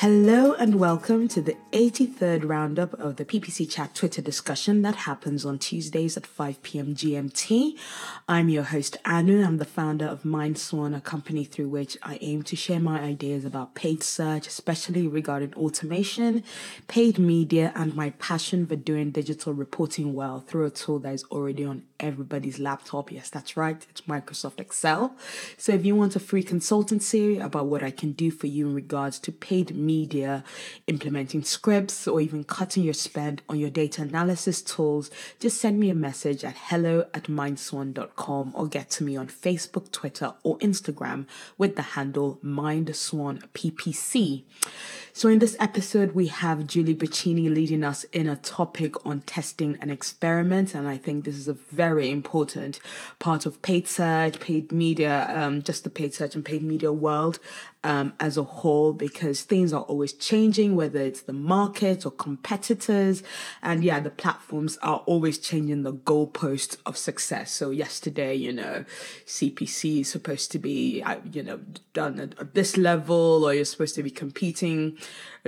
Hello and welcome to the 83rd roundup of the PPC Chat Twitter discussion that happens on Tuesdays at 5 p.m. GMT. I'm your host, Anu. I'm the founder of MindSwan, a company through which I aim to share my ideas about paid search, especially regarding automation, paid media, and my passion for doing digital reporting well through a tool that is already on everybody's laptop. Yes, that's right. It's Microsoft Excel. So if you want a free consultancy about what I can do for you in regards to paid media, implementing scripts, or even cutting your spend on your data analysis tools, just send me a message at hello at mindswan.com or get to me on Facebook, Twitter, or Instagram with the handle mindswanppc. So, in this episode, we have Julie Bacchini leading us in a topic on testing and experiment. And I think this is a very important part of paid search, paid media, um, just the paid search and paid media world um, as a whole, because things are always changing, whether it's the market or competitors. And yeah, the platforms are always changing the goalposts of success. So, yesterday, you know, CPC is supposed to be, uh, you know, done at, this level, or you're supposed to be competing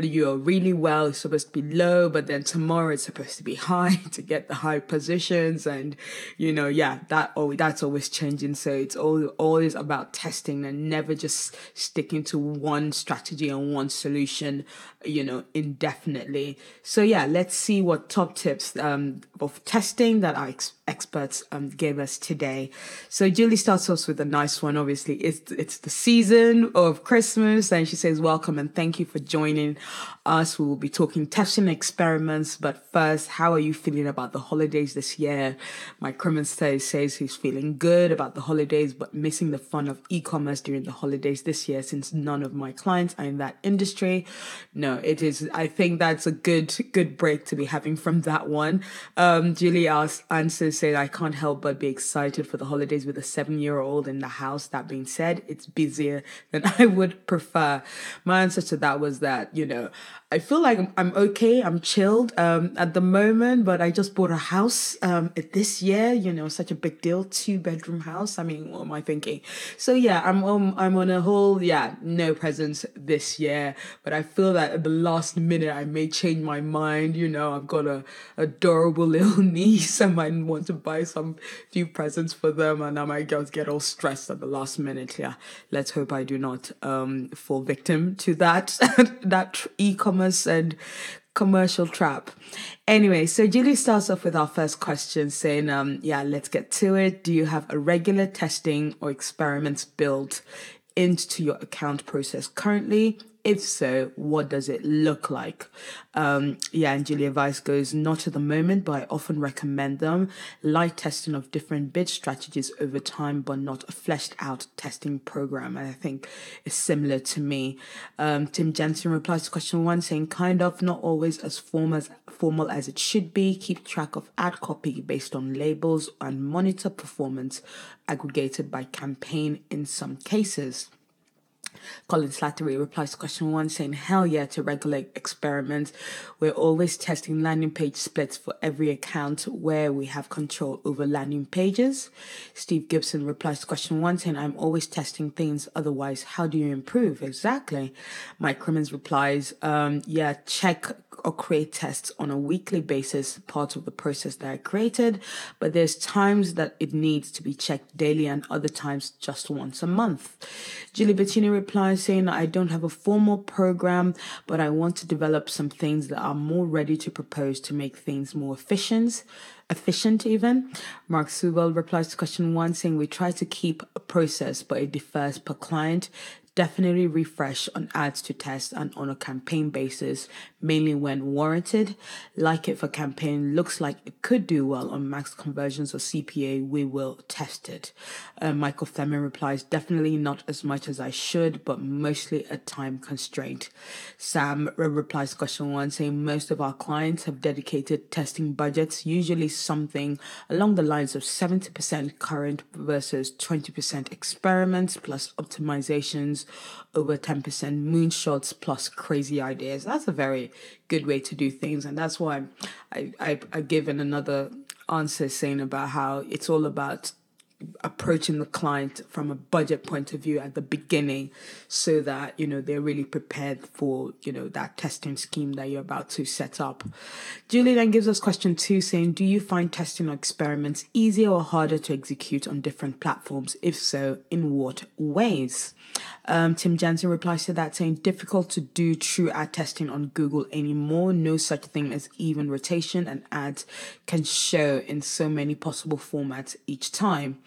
you're really well, it's supposed to be low, but then tomorrow it's supposed to be high to get the high positions. And, you know, yeah, that that's always changing. So it's all, always about testing and never just sticking to one strategy and one solution, you know, indefinitely. So yeah, let's see what top tips um, of testing that our ex- experts um, gave us today. So Julie starts us with a nice one. Obviously, it's it's the season of Christmas, and she says, "Welcome and thank you for joining us. We will be talking testing experiments. But first, how are you feeling about the holidays this year? Mike Crimmins says he's feeling good about the holidays, but missing the fun of e-commerce during the holidays this year since none of my clients are in that industry. No, it is. I think that's a good good break to be having from that one. Um, Julie answers saying, I can't help but be excited for the holidays with a seven year old in the house. That being said, it's busier than I would prefer. My answer to that was that, you know, I feel like I'm, okay. I'm chilled um, at the moment, but I just bought a house um, this year. You know, such a big deal, two bedroom house. I mean, what am I thinking? So yeah, I'm um, I'm on a whole yeah no presents this year, but I feel that at the last minute I may change my mind. You know, I've got a adorable little niece. I might want to buy some few presents for them, and I might just get all stressed at the last minute. Yeah, let's hope I do not um, fall victim to that that e-commerce e-commerce and commercial trap. Anyway, so Julie starts off with our first question saying, um, yeah, let's get to it. Do you have a regular testing or experiments built into your account process currently? If so, what does it look like? Um, yeah, and Julia Vyse goes, not at the moment, but I often recommend them. Light testing of different bid strategies over time, but not a fleshed out testing program. And I think it's similar to me. Um, Tim Jensen replies to question one saying, kind of, not always as formal as, formal as it should be. Keep track of ad copy based on labels and monitor performance aggregated by campaign in some cases. Colin Slattery replies to question one saying, Hell yeah to regular experiments. We're always testing landing page splits for every account where we have control over landing pages. Steve Gibson replies to question one saying, I'm always testing things. Otherwise, how do you improve? Exactly. Mike Crimmins replies, um, Yeah, check or create tests on a weekly basis, part of the process that I created, but there's times that it needs to be checked daily and other times just once a month. Julie Bacchini replies saying, I don't have a formal program, but I want to develop some things that are more ready to propose to make things more efficient efficient even. Mark Subel replies to question one saying we try to keep a process, but it differs per client definitely refresh on ads to test and on a campaign basis, mainly when warranted. Like if a campaign looks like it could do well on max conversions or CPA, we will test it. Uh, Michael Fleming replies, definitely not as much as I should, but mostly a time constraint. Sam replies question one saying most of our clients have dedicated testing budgets, usually something along the lines of 70% current versus 20% experiments plus optimizations over 10% moonshots plus crazy ideas. That's a very good way to do things. And that's why I, I, I given another answer saying about how it's all about approaching the client from a budget point of view at the beginning so that you know they're really prepared for you know that testing scheme that you're about to set up julie then gives us question two saying do you find testing or experiments easier or harder to execute on different platforms if so in what ways um, Tim Jensen replies to that saying, difficult to do true ad testing on Google anymore. No such thing as even rotation, and ads can show in so many possible formats each time.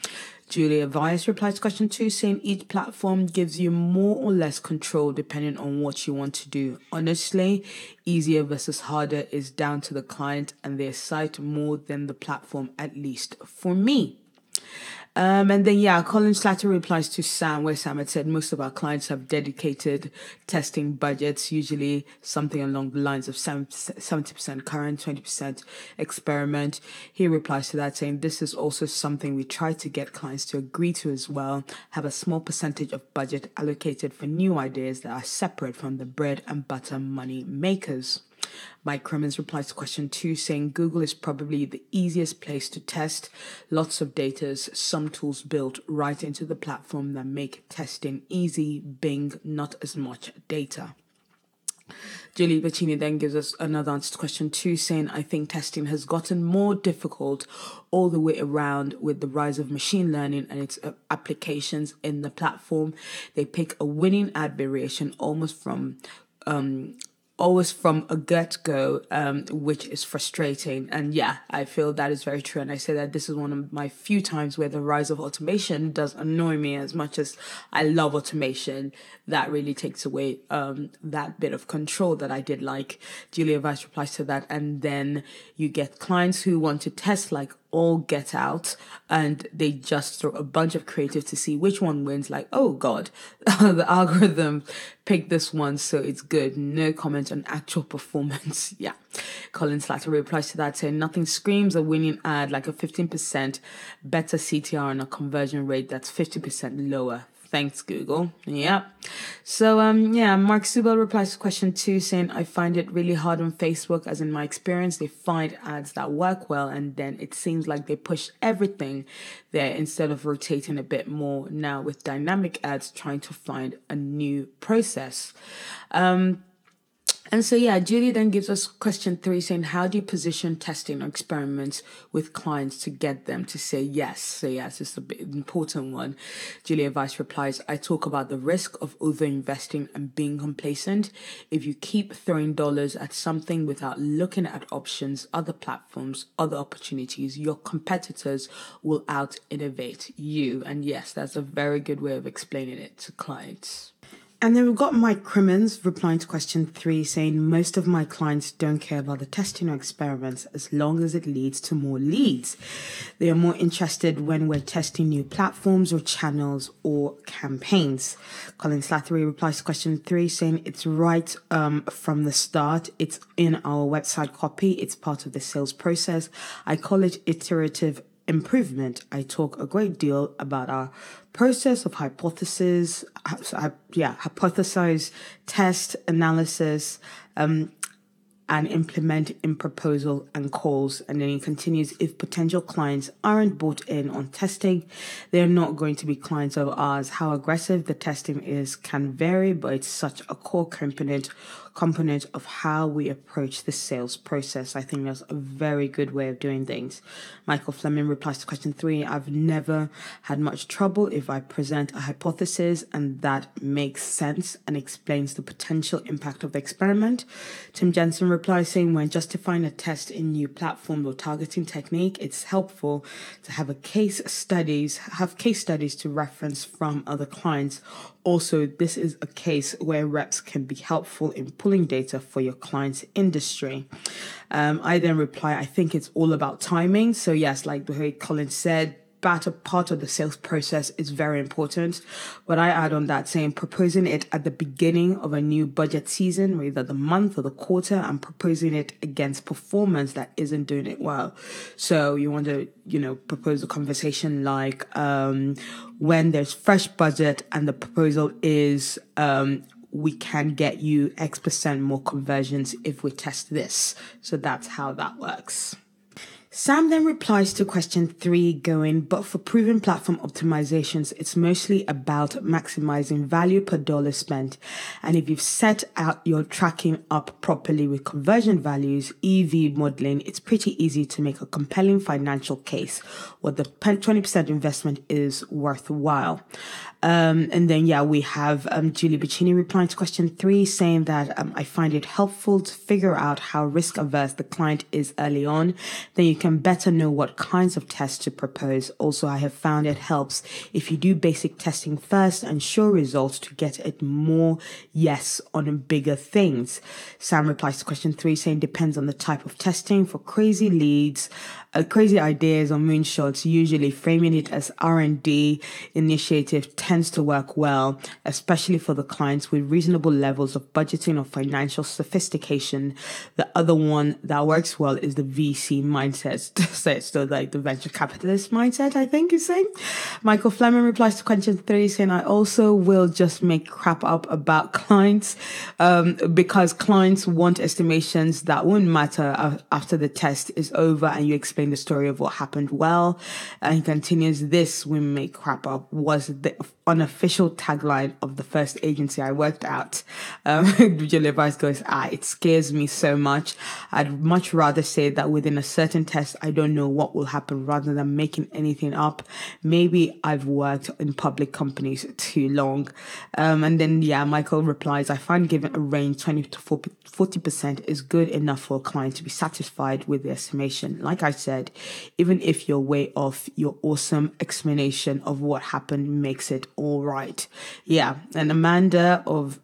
Julia Vyse replies to question two, saying each platform gives you more or less control depending on what you want to do. Honestly, easier versus harder is down to the client and their site more than the platform, at least for me. Um, and then, yeah, Colin Slatter replies to Sam, where Sam had said most of our clients have dedicated testing budgets, usually something along the lines of 70% current, 20% experiment. He replies to that saying, This is also something we try to get clients to agree to as well. Have a small percentage of budget allocated for new ideas that are separate from the bread and butter money makers. Mike Crimmins replies to question two, saying Google is probably the easiest place to test. Lots of data, some tools built right into the platform that make testing easy. Bing, not as much data. Julie Bacchini then gives us another answer to question two, saying, I think testing has gotten more difficult all the way around with the rise of machine learning and its uh, applications in the platform. They pick a winning ad variation almost from um, always from a get go, um, which is frustrating. And yeah, I feel that is very true. And I say that this is one of my few times where the rise of automation does annoy me as much as I love automation. That really takes away um, that bit of control that I did like. Julia Vyse replies to that. And then you get clients who want to test like all get out and they just throw a bunch of creative to see which one wins. Like, oh God, the algorithm picked this one, so it's good. No comment on actual performance. yeah. Colin Slatter replies to that saying nothing screams a winning ad like a 15% better CTR and a conversion rate that's 50% lower. Thanks, Google. Yeah. So, um, yeah, Mark Subel replies to question two saying, I find it really hard on Facebook, as in my experience, they find ads that work well, and then it seems like they push everything there instead of rotating a bit more now with dynamic ads trying to find a new process. Um, and so, yeah, Julie then gives us question three saying, How do you position testing or experiments with clients to get them to say yes? So, yes, it's an important one. Julia Vyse replies, I talk about the risk of over investing and being complacent. If you keep throwing dollars at something without looking at options, other platforms, other opportunities, your competitors will out innovate you. And yes, that's a very good way of explaining it to clients. And then we've got Mike Crimmins replying to question three, saying most of my clients don't care about the testing or experiments as long as it leads to more leads. They are more interested when we're testing new platforms or channels or campaigns. Colin Slattery replies to question three, saying it's right um, from the start. It's in our website copy. It's part of the sales process. I call it iterative improvement. I talk a great deal about our process of hypothesis, yeah, hypothesize, test, analysis, um, and implement in proposal and calls. And then he continues if potential clients aren't bought in on testing, they're not going to be clients of ours. How aggressive the testing is can vary, but it's such a core component component of how we approach the sales process. I think that's a very good way of doing things. Michael Fleming replies to question three I've never had much trouble if I present a hypothesis and that makes sense and explains the potential impact of the experiment. Tim Jensen replies saying when justifying a test in new platform or targeting technique, it's helpful to have a case studies, have case studies to reference from other clients also, this is a case where reps can be helpful in pulling data for your client's industry. Um, I then reply, I think it's all about timing. So, yes, like the way Colin said, of, part of the sales process is very important. But I add on that saying proposing it at the beginning of a new budget season, either the month or the quarter, and proposing it against performance that isn't doing it well. So you want to, you know, propose a conversation like um, when there's fresh budget and the proposal is um, we can get you X percent more conversions if we test this. So that's how that works. Sam then replies to question three, going, But for proven platform optimizations, it's mostly about maximizing value per dollar spent. And if you've set out your tracking up properly with conversion values, EV modeling, it's pretty easy to make a compelling financial case where the 20% investment is worthwhile. Um, and then, yeah, we have um, Julie Bacchini replying to question three, saying that um, I find it helpful to figure out how risk averse the client is early on. Then you can better know what kinds of tests to propose. Also, I have found it helps if you do basic testing first and show results to get it more yes on bigger things. Sam replies to question three, saying depends on the type of testing for crazy leads crazy ideas or moonshots, usually framing it as R&D initiative tends to work well, especially for the clients with reasonable levels of budgeting or financial sophistication. The other one that works well is the VC mindset. so like the venture capitalist mindset, I think is saying. Michael Fleming replies to question three saying, I also will just make crap up about clients, um, because clients want estimations that won't matter after the test is over and you explain the story of what happened well. And he continues, this we make crap up was the unofficial tagline of the first agency I worked at. Um, goes, ah, it scares me so much. I'd much rather say that within a certain test, I don't know what will happen rather than making anything up. Maybe I've worked in public companies too long. Um, and then, yeah, Michael replies, I find giving a range 20 to 40% is good enough for a client to be satisfied with the estimation. Like I said, even if you're way off, your awesome explanation of what happened makes it all right. Yeah. And Amanda of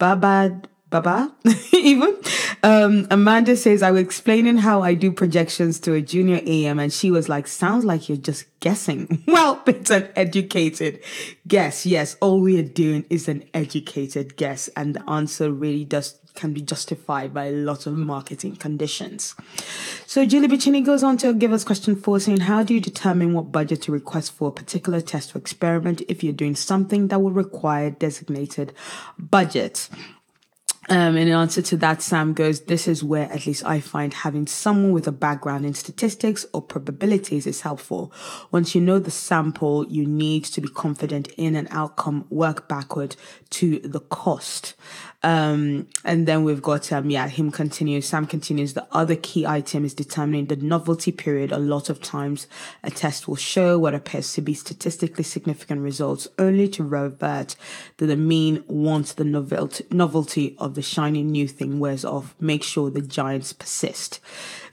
Babad Baba, even. Um, Amanda says, I was explaining how I do projections to a junior AM, and she was like, Sounds like you're just guessing. well, it's an educated guess. Yes, all we are doing is an educated guess, and the answer really does can be justified by a lot of marketing conditions. So Julie Bacchini goes on to give us question four saying, how do you determine what budget to request for a particular test or experiment if you're doing something that will require designated budget? Um, in answer to that, Sam goes, This is where at least I find having someone with a background in statistics or probabilities is helpful. Once you know the sample, you need to be confident in an outcome, work backward to the cost. Um, and then we've got, um, yeah, him continues, Sam continues. The other key item is determining the novelty period. A lot of times a test will show what appears to be statistically significant results only to revert to the mean once the novelty, novelty of the shiny new thing wears off. Make sure the giants persist.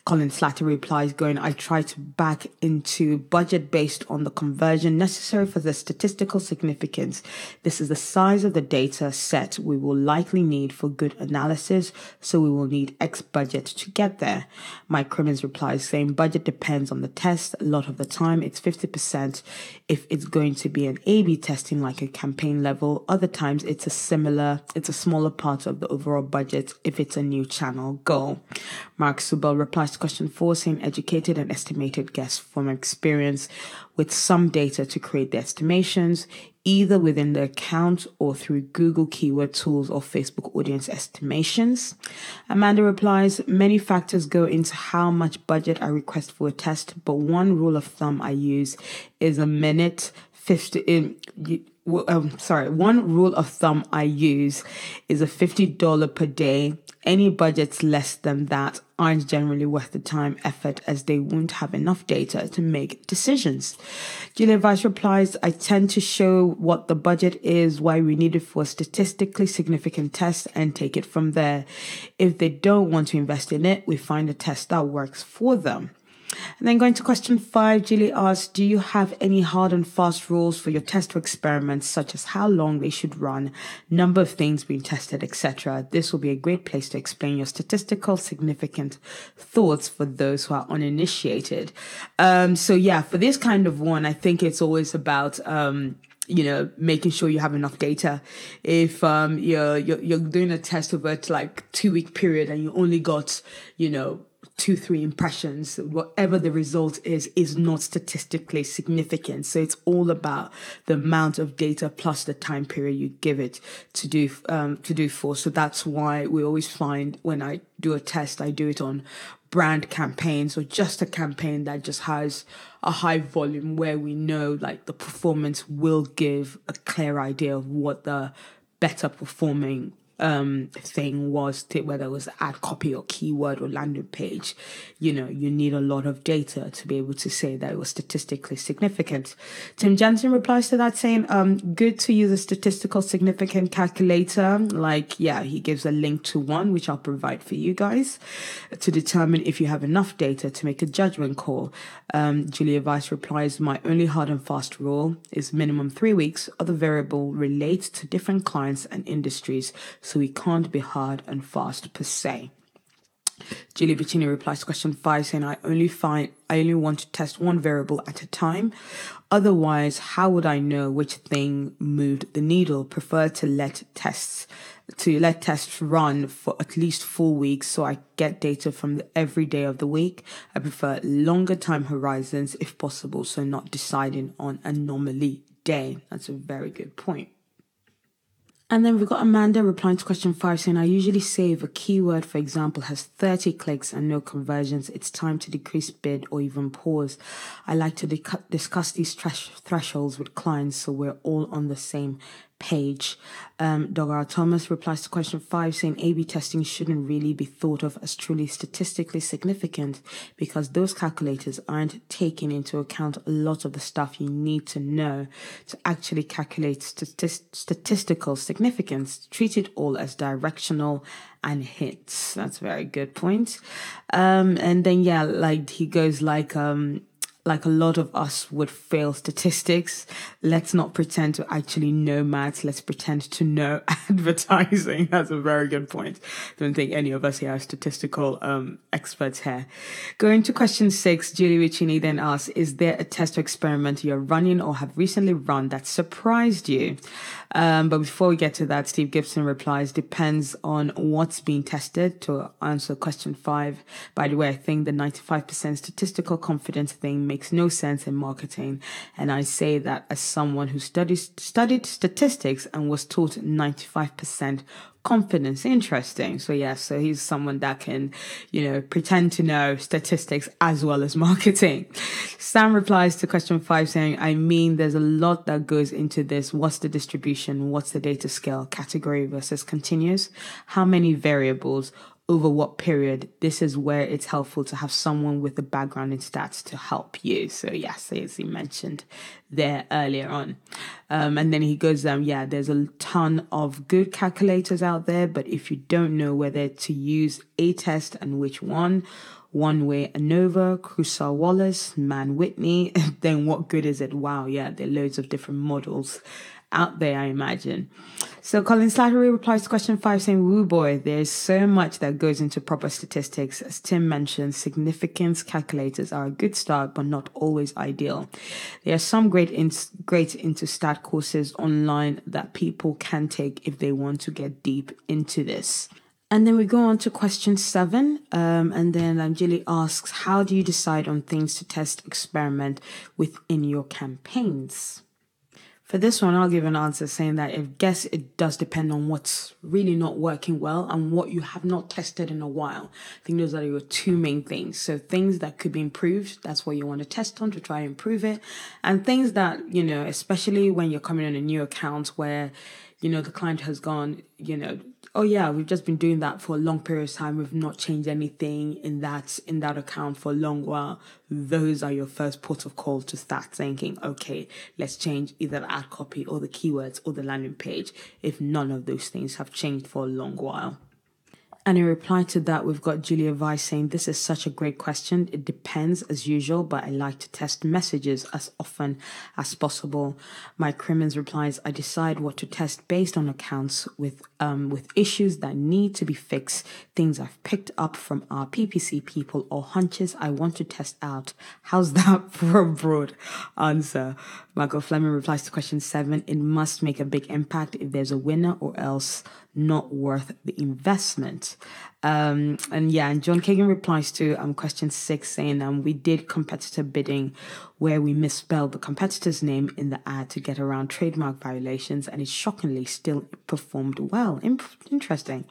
Colin Slatter replies, going, I try to back into budget based on the conversion necessary for the statistical significance. This is the size of the data set we will likely need for good analysis, so we will need X budget to get there. Mike Crimmins replies, saying, budget depends on the test. A lot of the time, it's 50% if it's going to be an A-B testing like a campaign level. Other times, it's a similar, it's a smaller part of the overall budget if it's a new channel goal. Mark Subel replies question four, saying educated and estimated guess from experience with some data to create the estimations, either within the account or through Google keyword tools or Facebook audience estimations. Amanda replies, many factors go into how much budget I request for a test, but one rule of thumb I use is a minute 50 in, um, sorry, one rule of thumb I use is a $50 per day any budgets less than that aren't generally worth the time, effort, as they won't have enough data to make decisions. Julia Vyse replies, I tend to show what the budget is, why we need it for statistically significant test, and take it from there. If they don't want to invest in it, we find a test that works for them. And then going to question five, Julie asks, do you have any hard and fast rules for your test or experiments, such as how long they should run, number of things being tested, etc.? This will be a great place to explain your statistical significant thoughts for those who are uninitiated. Um, so yeah, for this kind of one, I think it's always about, um, you know, making sure you have enough data. If um, you're, you're you're doing a test over like two week period and you only got, you know, two, three impressions, whatever the result is, is not statistically significant. So it's all about the amount of data plus the time period you give it to do, um, to do for. So that's why we always find when I do a test, I do it on brand campaigns or just a campaign that just has a high volume where we know like the performance will give a clear idea of what the better performing um, thing was to, whether it was ad copy or keyword or landing page, you know, you need a lot of data to be able to say that it was statistically significant. Tim Jensen replies to that saying, um, good to use a statistical significant calculator. Like, yeah, he gives a link to one, which I'll provide for you guys to determine if you have enough data to make a judgment call. Um, Julia Vyse replies, my only hard and fast rule is minimum three weeks. Other variable relates to different clients and industries we can't be hard and fast per se. Julie Bacchini replies to question five saying, I only find I only want to test one variable at a time. Otherwise, how would I know which thing moved the needle? Prefer to let tests to let tests run for at least four weeks so I get data from the, every day of the week. I prefer longer time horizons if possible, so not deciding on anomaly day. That's a very good point. And then we've got Amanda replying to question five saying, I usually say if a keyword, for example, has 30 clicks and no conversions, it's time to decrease bid or even pause. I like to discuss these thresholds with clients so we're all on the same page. Um, Dr. Thomas replies to question five, saying A-B testing shouldn't really be thought of as truly statistically significant because those calculators aren't taking into account a lot of the stuff you need to know to actually calculate statistical significance. Treat it all as directional and hits. That's a very good point. Um, and then yeah, like he goes like um like a lot of us would fail statistics. Let's not pretend to actually know maths. Let's pretend to know advertising. That's a very good point. Don't think any of us here are statistical um, experts here. Going to question six, Julie Bacchini then asks, is there a test or experiment you're running or have recently run that surprised you? Um, but before we get to that, Steve Gibson replies, depends on what's being tested to answer question five. By the way, I think the 95% statistical confidence thing makes no sense in marketing. And I say that as someone who studies, studied statistics and was taught 95% confidence. Interesting. So yeah, so he's someone that can, you know, pretend to know statistics as well as marketing. Sam replies to question five saying, I mean, there's a lot that goes into this. What's the distribution? What's the data scale? Category versus continuous? How many variables? Over what period, this is where it's helpful to have someone with a background in stats to help you. So, yes, as he mentioned there earlier on. Um, and then he goes, um, yeah, there's a ton of good calculators out there, but if you don't know whether to use a test and which one, one way ANOVA, Kruskal-Wallis, Mann Whitney, then what good is it? Wow, yeah, there are loads of different models out there, I imagine. So Colin Slattery replies to question five saying, Woo boy, there's so much that goes into proper statistics. As Tim mentioned, significance calculators are a good start, but not always ideal. There are some great, in- great into stat courses online that people can take if they want to get deep into this. And then we go on to question seven. Um, and then um, Julie asks, How do you decide on things to test experiment within your campaigns? For this one, I'll give an answer saying that I guess it does depend on what's really not working well and what you have not tested in a while. I think those are your two main things. So things that could be improved, that's what you want to test on to try and improve it. And things that, you know, especially when you're coming on a new account where, you know, the client has gone, you know, oh yeah, we've just been doing that for a long period of time. We've not changed anything in that in that account for a long while. Those are your first port of call to start thinking, okay, let's change either the ad copy or the keywords or the landing page if none of those things have changed for a long while. And in reply to that, we've got Julia Vyse saying, This is such a great question. It depends as usual, but I like to test messages as often as possible. Mike Crimmins replies, I decide what to test based on accounts with um, with issues that need to be fixed, things I've picked up from our PPC people or hunches I want to test out. How's that for a broad answer? Michael Fleming replies to question seven, it must make a big impact if there's a winner or else not worth the investment. Um, and yeah, and John Kagan replies to um, question six saying, um, we did competitor bidding where we misspelled the competitor's name in the ad to get around trademark violations, and it shockingly still performed well. interesting.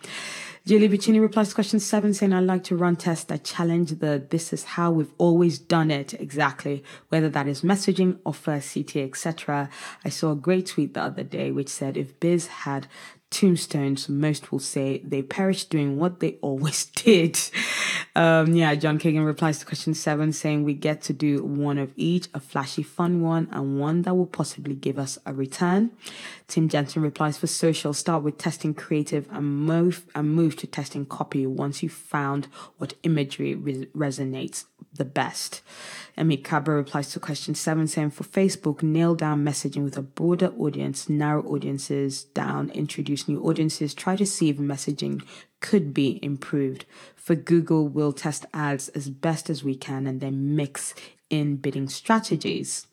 Julie Bacchini replies to question seven saying, I like to run tests that challenge the this is how we've always done it exactly, whether that is messaging, offer, CTA, etc. I saw a great tweet the other day which said if Biz had tombstones, most will say they perished doing what they always did. Um, yeah, John Kagan replies to question seven, saying we get to do one of each, a flashy, fun one, and one that will possibly give us a return. Tim Jensen replies for social, start with testing creative and move and move to testing copy once you've found what imagery re- resonates the best. Emmy Cabra replies to question seven, saying for Facebook, nail down messaging with a broader audience, narrow audiences down, introduce new audiences, try to see if messaging could be improved. For Google, we'll test ads as best as we can and then mix in bidding strategies.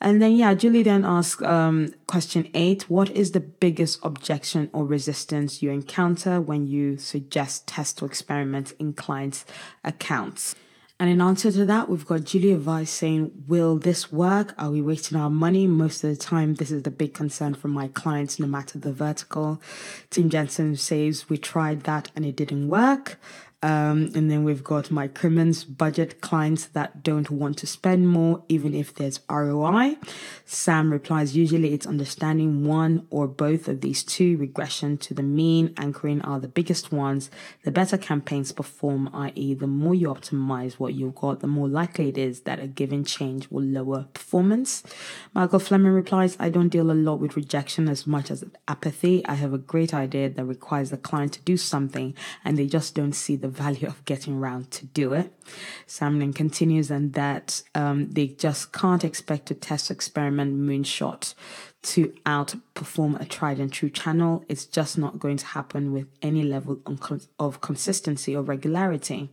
And then, yeah, Julie then asks um, question eight What is the biggest objection or resistance you encounter when you suggest test or experiment in clients' accounts? And in answer to that, we've got Julia Vyse saying, Will this work? Are we wasting our money? Most of the time, this is the big concern from my clients, no matter the vertical. Tim Jensen says, We tried that and it didn't work. Um, and then we've got Mike Crimmins budget clients that don't want to spend more, even if there's ROI. Sam replies, usually it's understanding one or both of these two. Regression to the mean, anchoring are the biggest ones. The better campaigns perform, i.e., the more you optimize what you've got, the more likely it is that a given change will lower performance. Michael Fleming replies, I don't deal a lot with rejection as much as apathy. I have a great idea that requires the client to do something and they just don't see the the value of getting around to do it. Samlin continues and that um, they just can't expect to test experiment moonshot to outperform a tried and true channel. It's just not going to happen with any level of consistency or regularity.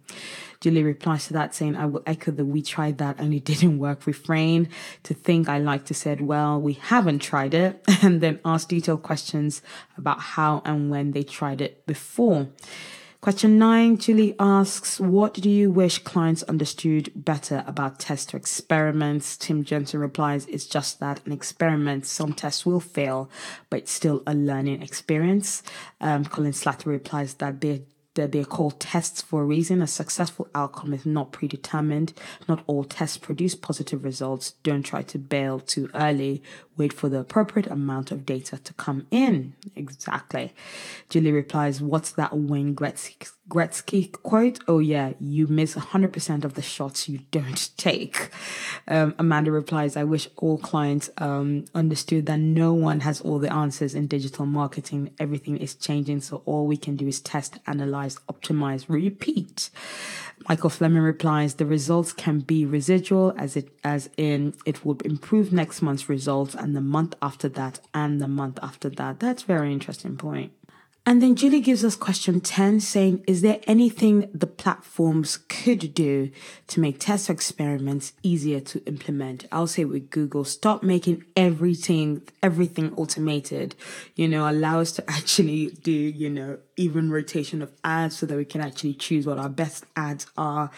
Julie replies to that saying, I will echo the we tried that and it didn't work refrain. To think I like to said, well, we haven't tried it and then ask detailed questions about how and when they tried it before. Question nine, Julie asks, What do you wish clients understood better about tests or experiments? Tim Jensen replies, It's just that an experiment, some tests will fail, but it's still a learning experience. Um, Colin Slatter replies that they're that they're called tests for a reason. A successful outcome is not predetermined. Not all tests produce positive results. Don't try to bail too early. Wait for the appropriate amount of data to come in. Exactly. Julie replies, What's that Wayne Gretzky, Gretzky quote? Oh, yeah, you miss 100% of the shots you don't take. Um, Amanda replies, I wish all clients um, understood that no one has all the answers in digital marketing. Everything is changing, so all we can do is test, analyze, optimize, repeat. Michael Fleming replies, the results can be residual as it as in it will improve next month's results and the month after that and the month after that. That's very interesting point. And then Julie gives us question 10 saying, Is there anything the platforms could do to make test experiments easier to implement? I'll say with Google, stop making everything, everything automated. You know, allow us to actually do, you know, even rotation of ads so that we can actually choose what our best ads are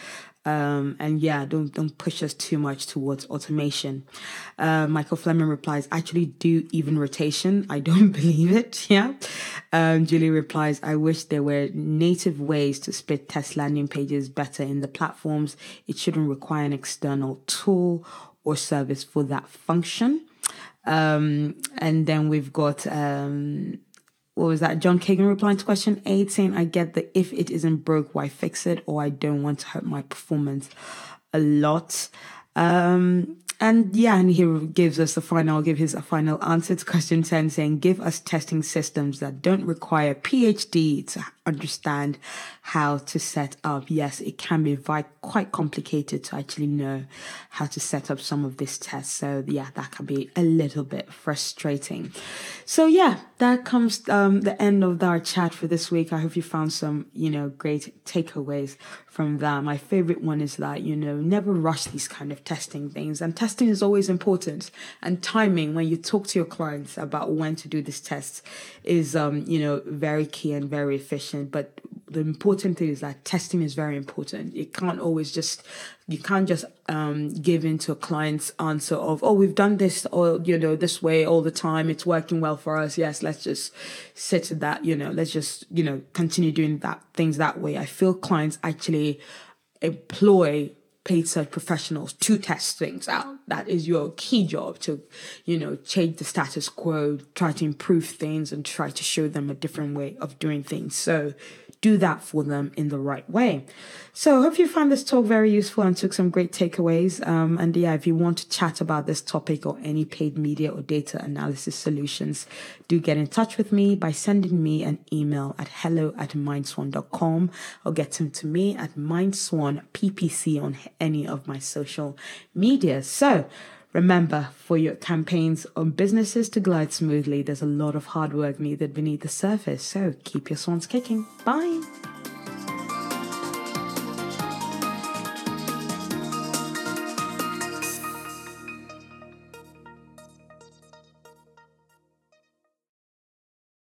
um, and yeah, don't don't push us too much towards automation. Uh, Michael Fleming replies, actually do even rotation. I don't believe it. Yeah. Um, Julie replies, I wish there were native ways to split test landing pages better in the platforms. It shouldn't require an external tool or service for that function. Um, and then we've got um, what was that? John Kagan replying to question eight saying, I get that if it isn't broke, why fix it? Or I don't want to hurt my performance a lot. Um, and yeah, and he gives us the final, give his a final answer to question 10 saying, give us testing systems that don't require PhD to understand how to set up. Yes, it can be quite complicated to actually know how to set up some of these tests. So yeah, that can be a little bit frustrating. So yeah, that comes um, the end of our chat for this week. I hope you found some, you know, great takeaways from that. My favorite one is that, you know, never rush these kind of testing things. And testing is always important. And timing when you talk to your clients about when to do this test is, um, you know, very key and very efficient but the important thing is that testing is very important. You can't always just you can't just um, give in to a client's answer of oh we've done this or you know this way all the time it's working well for us yes let's just sit to that you know let's just you know continue doing that things that way. I feel clients actually employ paid search professionals to test things out. That is your key job to, you know, change the status quo, try to improve things and try to show them a different way of doing things. So do that for them in the right way. So I hope you found this talk very useful and took some great takeaways. Um, and yeah, if you want to chat about this topic or any paid media or data analysis solutions, do get in touch with me by sending me an email at hello at mindswan.com or get them to me at mindswanppc on any of my social media. So Remember, for your campaigns on businesses to glide smoothly, there's a lot of hard work needed beneath the surface. So keep your swans kicking. Bye.